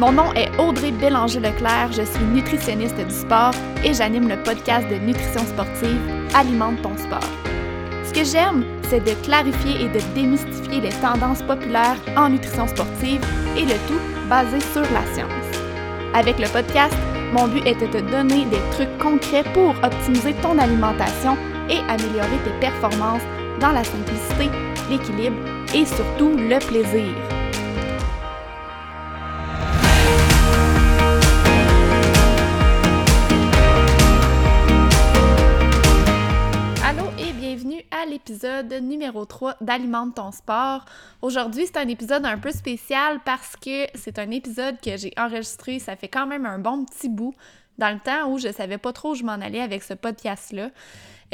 Mon nom est Audrey Bélanger-Leclerc, je suis nutritionniste du sport et j'anime le podcast de nutrition sportive Alimente ton sport. Ce que j'aime, c'est de clarifier et de démystifier les tendances populaires en nutrition sportive et le tout basé sur la science. Avec le podcast, mon but est de te donner des trucs concrets pour optimiser ton alimentation et améliorer tes performances dans la simplicité, l'équilibre et surtout le plaisir. Numéro 3 d'Alimente ton sport. Aujourd'hui, c'est un épisode un peu spécial parce que c'est un épisode que j'ai enregistré, ça fait quand même un bon petit bout dans le temps où je savais pas trop où je m'en allais avec ce podcast-là.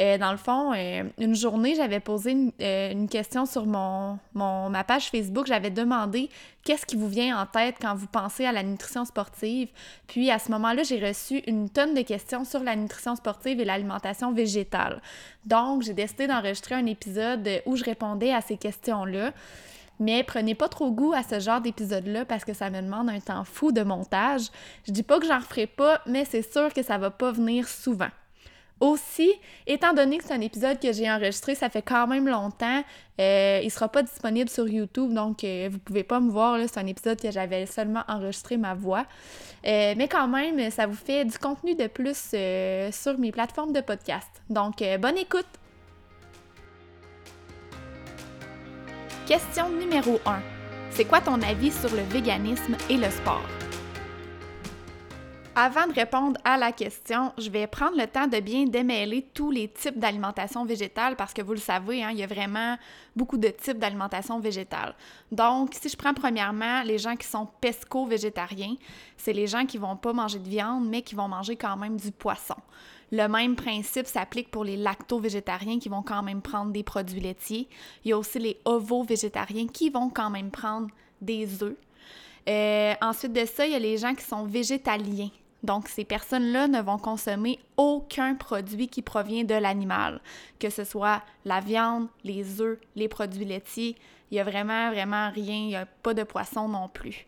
Euh, dans le fond, euh, une journée, j'avais posé une, euh, question sur mon, ma page Facebook. J'avais demandé qu'est-ce qui vous vient en tête quand vous pensez à la nutrition sportive? Puis à ce moment-là, j'ai reçu une tonne de questions sur la nutrition sportive et l'alimentation végétale. Donc, j'ai décidé d'enregistrer un épisode où je répondais à ces questions-là. Mais prenez pas trop goût à ce genre d'épisode-là parce que ça me demande un temps fou de montage. Je dis pas que j'en referai pas, mais c'est sûr que ça va pas venir souvent. Aussi, étant donné que c'est un épisode que j'ai enregistré, ça fait quand même longtemps, euh, il sera pas disponible sur YouTube, donc euh, vous pouvez pas me voir, c'est un épisode que j'avais seulement enregistré ma voix. Euh, mais quand même, ça vous fait du contenu de plus sur mes plateformes de podcast. Donc, bonne écoute! Question numéro 1. C'est quoi ton avis sur le véganisme et le sport? Avant de répondre à la question, je vais prendre le temps de bien démêler tous les types d'alimentation végétale parce que vous le savez, hein, il y a vraiment beaucoup de types d'alimentation végétale. Donc, si je prends premièrement les gens qui sont pesco-végétariens, c'est les gens qui vont pas manger de viande mais qui vont manger quand même du poisson. Le même principe s'applique pour les lacto-végétariens qui vont quand même prendre des produits laitiers. Il y a aussi les ovo-végétariens qui vont quand même prendre des œufs. Euh, ensuite de ça, il y a les gens qui sont végétaliens. Donc, ces personnes-là ne vont consommer aucun produit qui provient de l'animal, que ce soit la viande, les œufs, les produits laitiers. Il n'y a vraiment, vraiment rien. Il n'y a pas de poisson non plus.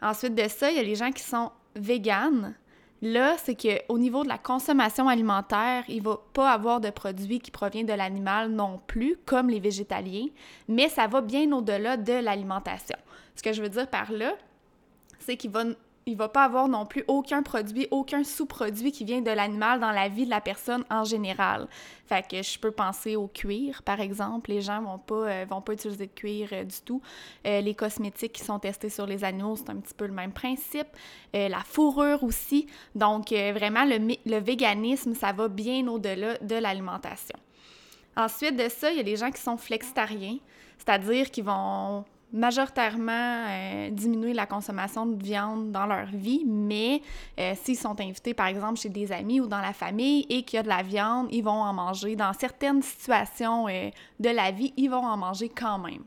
Ensuite de ça, il y a les gens qui sont véganes. Là, c'est qu'au niveau de la consommation alimentaire, il ne va pas avoir de produits qui proviennent de l'animal non plus, comme les végétaliens, mais ça va bien au-delà de l'alimentation. Ce que je veux dire par là, c'est qu'il va il va pas avoir non plus aucun produit, aucun sous-produit qui vient de l'animal dans la vie de la personne en général. Fait que je peux penser au cuir, par exemple. Les gens vont pas, euh, vont pas utiliser de cuir euh, du tout. Euh, les cosmétiques qui sont testés sur les animaux, c'est un petit peu le même principe. la fourrure aussi. Donc, vraiment, le, véganisme, ça va bien au-delà de l'alimentation. Ensuite de ça, il y a les gens qui sont flexitariens, c'est-à-dire qui vont majoritairement euh, diminuer la consommation de viande dans leur vie, mais euh, s'ils sont invités, par exemple, chez des amis ou dans la famille et qu'il y a de la viande, ils vont en manger. Dans certaines situations euh, de la vie, ils vont en manger quand même.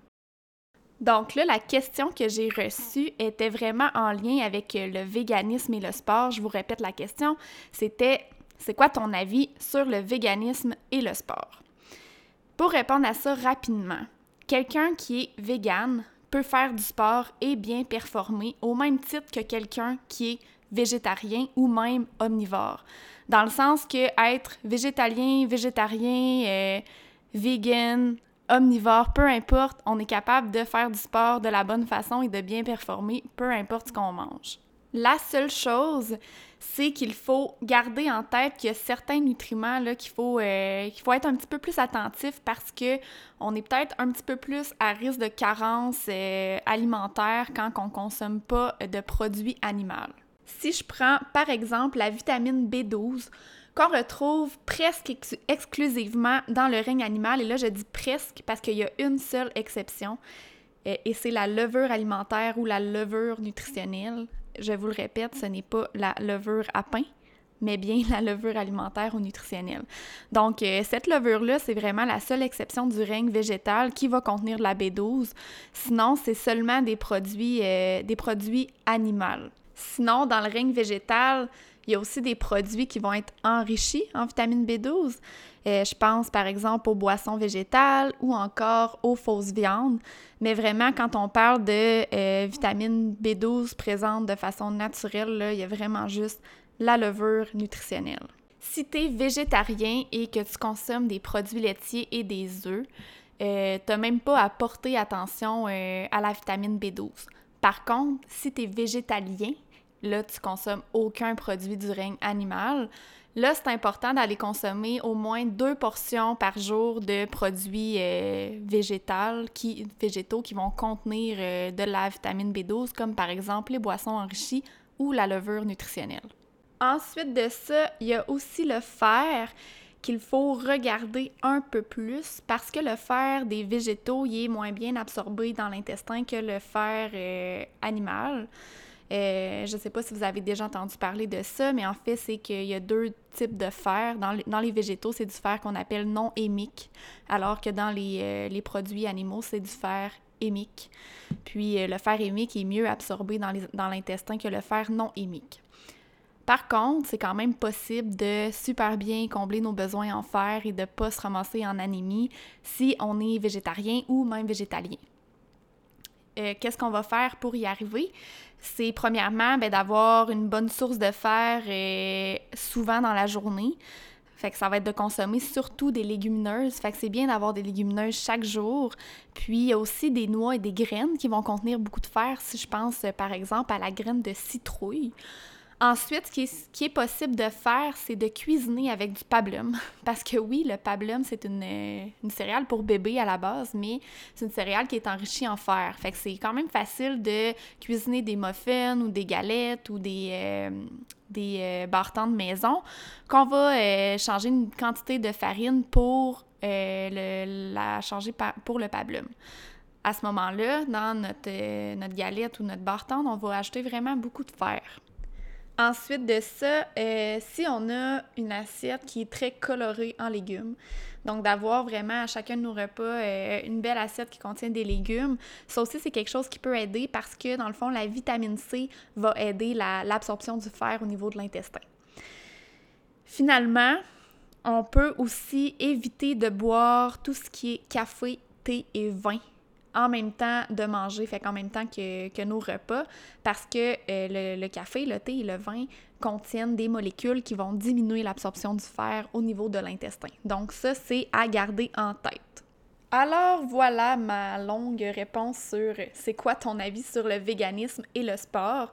Donc là, la question que j'ai reçue était vraiment en lien avec le véganisme et le sport. Je vous répète la question, c'était c'est quoi ton avis sur le véganisme et le sport? Pour répondre à ça rapidement, quelqu'un qui est vegan peut faire du sport et bien performer au même titre que quelqu'un qui est végétarien ou même omnivore. Dans le sens que être végétalien, végétarien, euh, vegan, omnivore, peu importe, on est capable de faire du sport de la bonne façon et de bien performer, peu importe ce qu'on mange. La seule chose, c'est qu'il faut garder en tête qu'il y a certains nutriments qu'il faut, euh, qu'il faut être un petit peu plus attentif parce que on est peut-être un petit peu plus à risque de carence euh, alimentaire quand on consomme pas de produits animaux. Si je prends par exemple la vitamine B12, qu'on retrouve presque exclusivement dans le règne animal, et là je dis presque parce qu'il y a une seule exception, euh, et c'est la levure alimentaire ou la levure nutritionnelle je vous le répète, ce n'est pas la levure à pain, mais bien la levure alimentaire ou nutritionnelle. Donc, euh, cette levure-là, c'est vraiment la seule exception du règne végétal qui va contenir de la B12. Sinon, c'est seulement des produits, euh, des produits animaux. Sinon, dans le règne végétal, Il y a aussi des produits qui vont être enrichis en vitamine B12. Euh, je pense par exemple aux boissons végétales ou encore aux fausses viandes. Mais vraiment, quand on parle de euh, vitamine B12 présente de façon naturelle, il y a vraiment juste la levure nutritionnelle. Si tu es végétarien et que tu consommes des produits laitiers et des œufs, euh, tu n'as même pas à porter attention à la vitamine B12. Par contre, si tu es végétalien, là, tu consommes aucun produit du règne animal. Là, c'est important d'aller consommer au moins deux portions par jour de produits euh, végétaux, qui, vont contenir euh, de la vitamine B12, comme par exemple les boissons enrichies ou la levure nutritionnelle. Ensuite de ça, il y a aussi le fer qu'il faut regarder un peu plus parce que le fer des végétaux est moins bien absorbé dans l'intestin que le fer euh, animal. Euh, je ne sais pas si vous avez déjà entendu parler de ça, mais en fait, c'est qu'il y a deux types de fer. Dans, les, dans végétaux, c'est du fer qu'on appelle non hémique, alors que dans les, euh, les produits animaux, c'est du fer hémique. Puis le fer hémique est mieux absorbé dans l'intestin que le fer non hémique. Par contre, c'est quand même possible de super bien combler nos besoins en fer et de ne pas se ramasser en anémie si on est végétarien ou même végétalien. Euh, qu'est-ce qu'on va faire pour y arriver? C'est premièrement ben, d'avoir une bonne source de fer euh, souvent dans la journée. Fait que ça va être de consommer surtout des légumineuses. Fait que c'est bien d'avoir des légumineuses chaque jour. Puis il y a aussi des noix et des graines qui vont contenir beaucoup de fer. Si je pense par exemple à la graine de citrouille. Ensuite, ce qui est, possible de faire, c'est de cuisiner avec du pablum. Parce que oui, le pablum, c'est une, une, céréale pour bébé à la base, mais c'est une céréale qui est enrichie en fer. Fait que c'est quand même facile de cuisiner des muffins ou des galettes ou des, euh, des euh, de maison qu'on va euh, changer une quantité de farine pour le, la changer pour le pablum à ce moment-là, dans notre, notre galette ou notre bartende, on va ajouter vraiment beaucoup de fer. Ensuite de ça, euh, si on a une assiette qui est très colorée en légumes, donc d'avoir vraiment à chacun de nos repas euh, une belle assiette qui contient des légumes, ça aussi c'est quelque chose qui peut aider parce que dans le fond, la vitamine C va aider l'absorption du fer au niveau de l'intestin. Finalement, on peut aussi éviter de boire tout ce qui est café, thé et vin en même temps de manger, fait qu'en même temps que, nos repas, parce que euh, le, café, le thé et le vin contiennent des molécules qui vont diminuer l'absorption du fer au niveau de l'intestin. Donc ça, c'est à garder en tête. Alors voilà ma longue réponse sur c'est quoi ton avis sur le véganisme et le sport.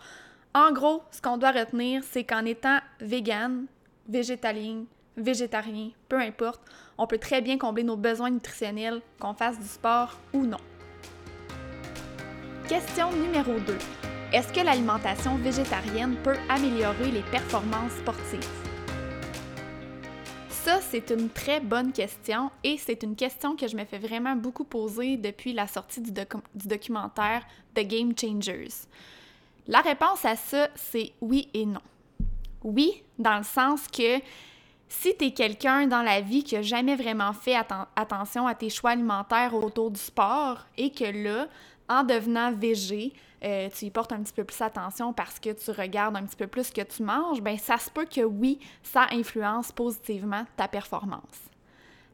En gros, ce qu'on doit retenir, c'est qu'en étant vegan, végétalien, végétarien, peu importe, on peut très bien combler nos besoins nutritionnels, qu'on fasse du sport ou non. Question numéro 2. Est-ce que l'alimentation végétarienne peut améliorer les performances sportives? Ça, c'est une très bonne question et c'est une question que je me fais vraiment beaucoup poser depuis la sortie du, documentaire The Game Changers. La réponse à ça, c'est oui et non. Oui, dans le sens que si tu es quelqu'un dans la vie qui n'a jamais vraiment fait attention à tes choix alimentaires autour du sport et que là, en devenant végé, euh, tu y portes un petit peu plus attention parce que tu regardes un petit peu plus ce que tu manges, ben ça se peut que oui, ça influence positivement ta performance.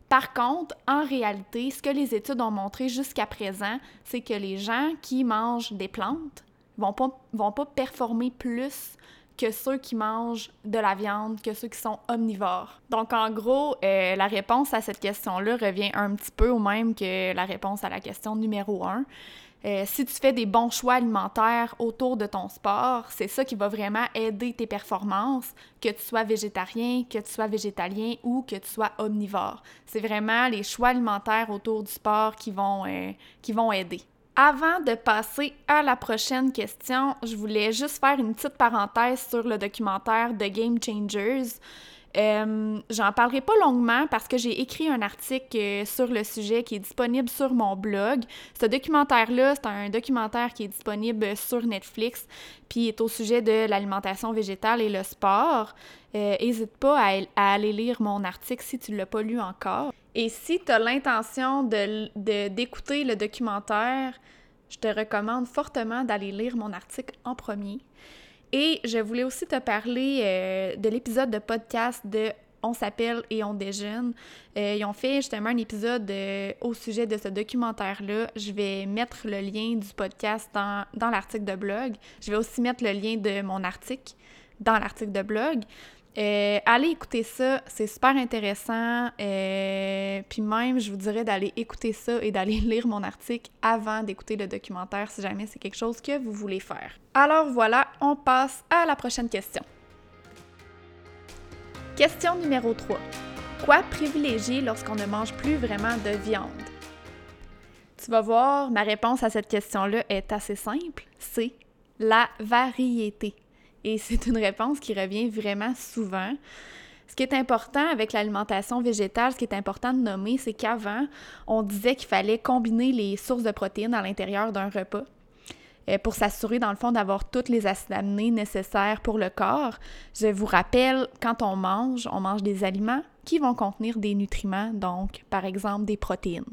Par contre, en réalité, ce que les études ont montré jusqu'à présent, c'est que les gens qui mangent des plantes vont pas, vont pas performer plus que ceux qui mangent de la viande, que ceux qui sont omnivores. Donc, en gros, euh, la réponse à cette question-là revient un petit peu au même que la réponse à la question numéro 1. Euh, si tu fais des bons choix alimentaires autour de ton sport, c'est ça qui va vraiment aider tes performances, que tu sois végétarien, que tu sois végétalien ou que tu sois omnivore. C'est vraiment les choix alimentaires autour du sport qui vont, euh, qui vont aider. Avant de passer à la prochaine question, je voulais juste faire une petite parenthèse sur le documentaire The Game Changers. Euh, j'en parlerai pas longuement parce que j'ai écrit un article euh, sur le sujet qui est disponible sur mon blog. Ce documentaire-là, c'est un documentaire qui est disponible sur Netflix, puis est au sujet de l'alimentation végétale et le sport. N'hésite euh, pas à, aller lire mon article si tu ne l'as pas lu encore. Et si tu as l'intention d'écouter de, le documentaire, je te recommande fortement d'aller lire mon article en premier Et je voulais aussi te parler euh, de l'épisode de podcast de On s'appelle et on déjeune. Euh, ils ont fait justement un épisode euh, au sujet de ce documentaire-là. Je vais mettre le lien du podcast dans, dans l'article de blog. Je vais aussi mettre le lien de mon article dans l'article de blog. Allez écouter ça, c'est super intéressant. Puis même, je vous dirais d'aller écouter ça et d'aller lire mon article avant d'écouter le documentaire si jamais c'est quelque chose que vous voulez faire. Alors voilà, on passe à la prochaine question. Question numéro 3. Quoi privilégier lorsqu'on ne mange plus vraiment de viande? Tu vas voir, ma réponse à cette question-là est assez simple, c'est la variété. Et c'est une réponse qui revient vraiment souvent. Ce qui est important avec l'alimentation végétale, ce qui est important de nommer, c'est qu'avant, on disait qu'il fallait combiner les sources de protéines à l'intérieur d'un repas pour s'assurer, dans le fond, d'avoir tous les acides aminés nécessaires pour le corps. Je vous rappelle, quand on mange, on mange des aliments qui vont contenir des nutriments, donc par exemple des protéines.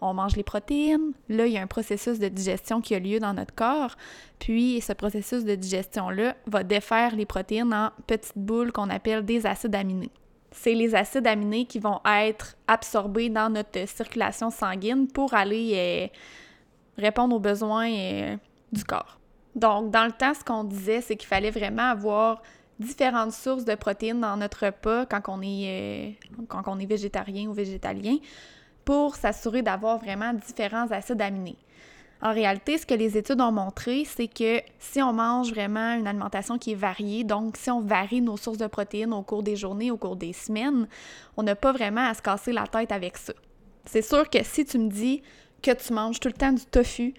On mange les protéines, là, il y a un processus de digestion qui a lieu dans notre corps, puis ce processus de digestion-là va défaire les protéines en petites boules qu'on appelle des acides aminés. C'est les acides aminés qui vont être absorbés dans notre circulation sanguine pour aller euh, répondre aux besoins euh, corps. Donc, dans le temps, ce qu'on disait, c'est qu'il fallait vraiment avoir différentes sources de protéines dans notre repas quand on est, euh, quand on est végétarien ou végétalien pour s'assurer d'avoir vraiment différents acides aminés. En réalité, ce que les études ont montré, c'est que si on mange vraiment une alimentation qui est variée, donc si on varie nos sources de protéines au cours des journées, au cours des semaines, on n'a pas vraiment à se casser la tête avec ça. C'est sûr que si tu me dis que tu manges tout le temps du tofu,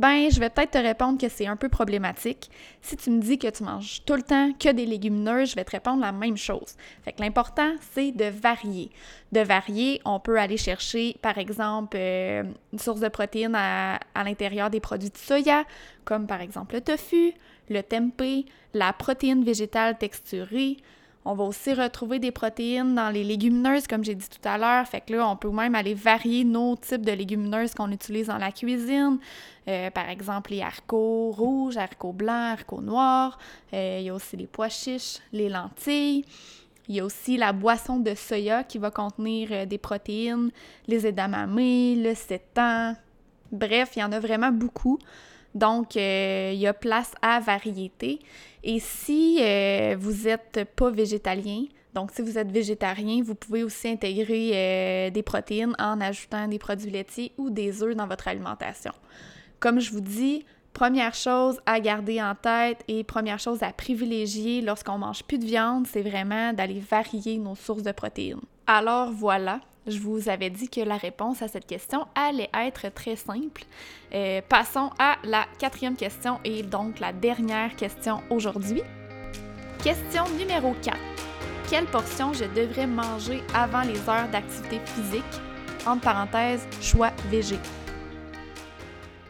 ben, je vais peut-être te répondre que c'est un peu problématique. Si tu me dis que tu manges tout le temps que des légumineuses, je vais te répondre la même chose. Fait que l'important, c'est de varier. De varier, on peut aller chercher, par exemple, euh, une source de protéines à, à l'intérieur des produits de soya, comme par exemple le tofu, le tempeh, la protéine végétale texturée, on va aussi retrouver des protéines dans les légumineuses, comme j'ai dit tout à l'heure. Fait que là, on peut même aller varier nos types de légumineuses qu'on utilise dans la cuisine. Euh, par exemple, les haricots rouges, haricots blancs, haricots noirs. Euh, il y a aussi les pois chiches, les lentilles. Il y a aussi la boisson de soya qui va contenir euh, des protéines, les edamame, le sétan. Bref, il y en a vraiment beaucoup. Donc, il y a place à variété. Et si euh, vous n'êtes pas végétalien, donc si vous êtes végétarien, vous pouvez aussi intégrer euh, des protéines en ajoutant des produits laitiers ou des œufs dans votre alimentation. Comme je vous dis, première chose à garder en tête et première chose à privilégier lorsqu'on mange plus de viande, c'est vraiment d'aller varier nos sources de protéines. Alors voilà, je vous avais dit que la réponse à cette question allait être très simple. Euh, passons à la quatrième question et donc la dernière question aujourd'hui. Question numéro 4. Quelle portion je devrais manger avant les heures d'activité physique? Entre parenthèses, choix végé.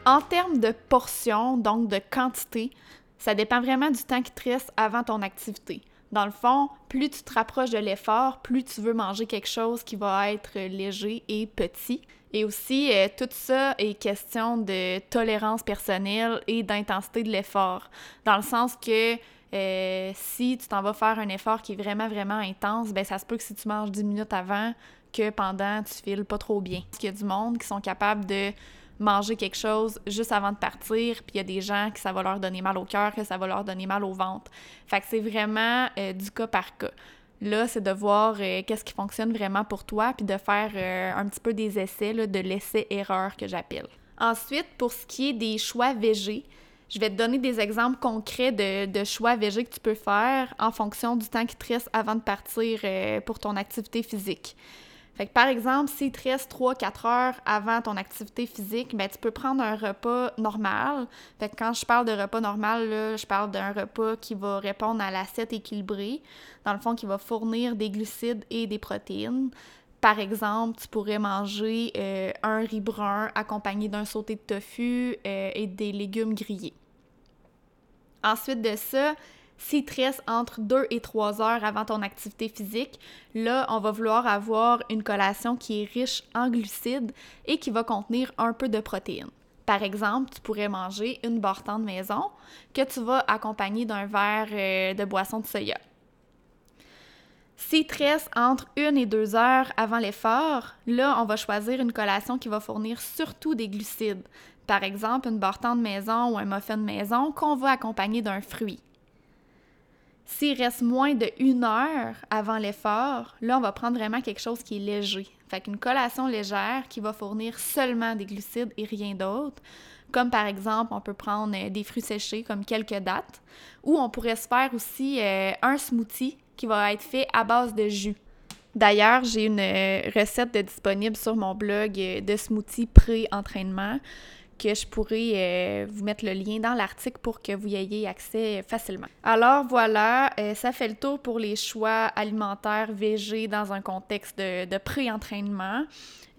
En termes de portion, donc de quantité, ça dépend vraiment du temps qui te reste avant ton activité. Dans le fond, plus tu te rapproches de l'effort, plus tu veux manger quelque chose qui va être léger et petit. Et aussi, euh, tout ça est question de tolérance personnelle et d'intensité de l'effort. Dans le sens que euh, si tu t'en vas faire un effort qui est vraiment, vraiment intense, ben ça se peut que si tu manges 10 minutes avant, que pendant, tu files pas trop bien. Parce qu'il y a du monde qui sont capables de manger quelque chose juste avant de partir, puis il y a des gens que ça va leur donner mal au cœur, que ça va leur donner mal au ventre. Fait que c'est vraiment euh, du cas par cas. Là, c'est de voir euh, qu'est-ce qui fonctionne vraiment pour toi, puis de faire euh, un petit peu des essais, de l'essai-erreur que j'appelle. Ensuite, pour ce qui est des choix végés, je vais te donner des exemples concrets de, de, choix végés que tu peux faire en fonction du temps qui te reste avant de partir pour ton activité physique. Par exemple, s'il te reste 3-4 heures avant ton activité physique, ben tu peux prendre un repas normal. Fait que quand je parle de repas normal, je parle d'un repas qui va répondre à l'assiette équilibrée, dans le fond qui va fournir des glucides et des protéines. Par exemple, tu pourrais manger euh, un riz brun accompagné d'un sauté de tofu euh, et des légumes grillés. Ensuite de ça, s'il te entre 2 et 3 heures avant ton activité physique, là, on va vouloir avoir une collation qui est riche en glucides et qui va contenir un peu de protéines. Par exemple, tu pourrais manger une bortan de maison que tu vas accompagner d'un verre euh, de boisson de soya. Si te reste entre une et deux heures avant l'effort, là, on va choisir une collation qui va fournir surtout des glucides. Par exemple, une bortan de maison ou un muffin de maison qu'on va accompagner d'un fruit. S'il reste moins de une heure avant l'effort, là, on va prendre vraiment quelque chose qui est léger. Fait qu'une collation légère qui va fournir seulement des glucides et rien d'autre. Comme par exemple, on peut prendre euh, des fruits séchés comme quelques dates, ou on pourrait se faire aussi euh, un smoothie qui va être fait à base de jus. D'ailleurs, j'ai une euh, recette disponible sur mon blog de smoothie pré-entraînement que je pourrais euh, vous mettre le lien dans l'article pour que vous y ayez accès facilement. Alors voilà, euh, ça fait le tour pour les choix alimentaires végés dans un contexte de, pré-entraînement.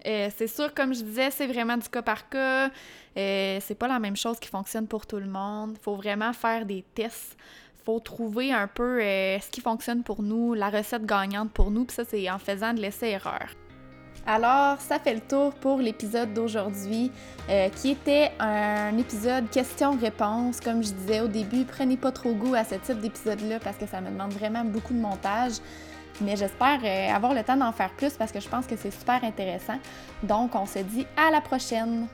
Euh, c'est sûr, comme je disais, c'est vraiment du cas par cas. c'est pas la même chose qui fonctionne pour tout le monde. Il faut vraiment faire des tests. faut trouver un peu ce qui fonctionne pour nous, la recette gagnante pour nous. Puis ça, c'est en faisant de l'essai-erreur. Alors, ça fait le tour pour l'épisode d'aujourd'hui, euh, qui était un épisode questions-réponses. Comme je disais au début, prenez pas trop goût à ce type d'épisode-là parce que ça me demande vraiment beaucoup de montage. Mais j'espère euh, avoir le temps d'en faire plus parce que je pense que c'est super intéressant. Donc, on se dit à la prochaine!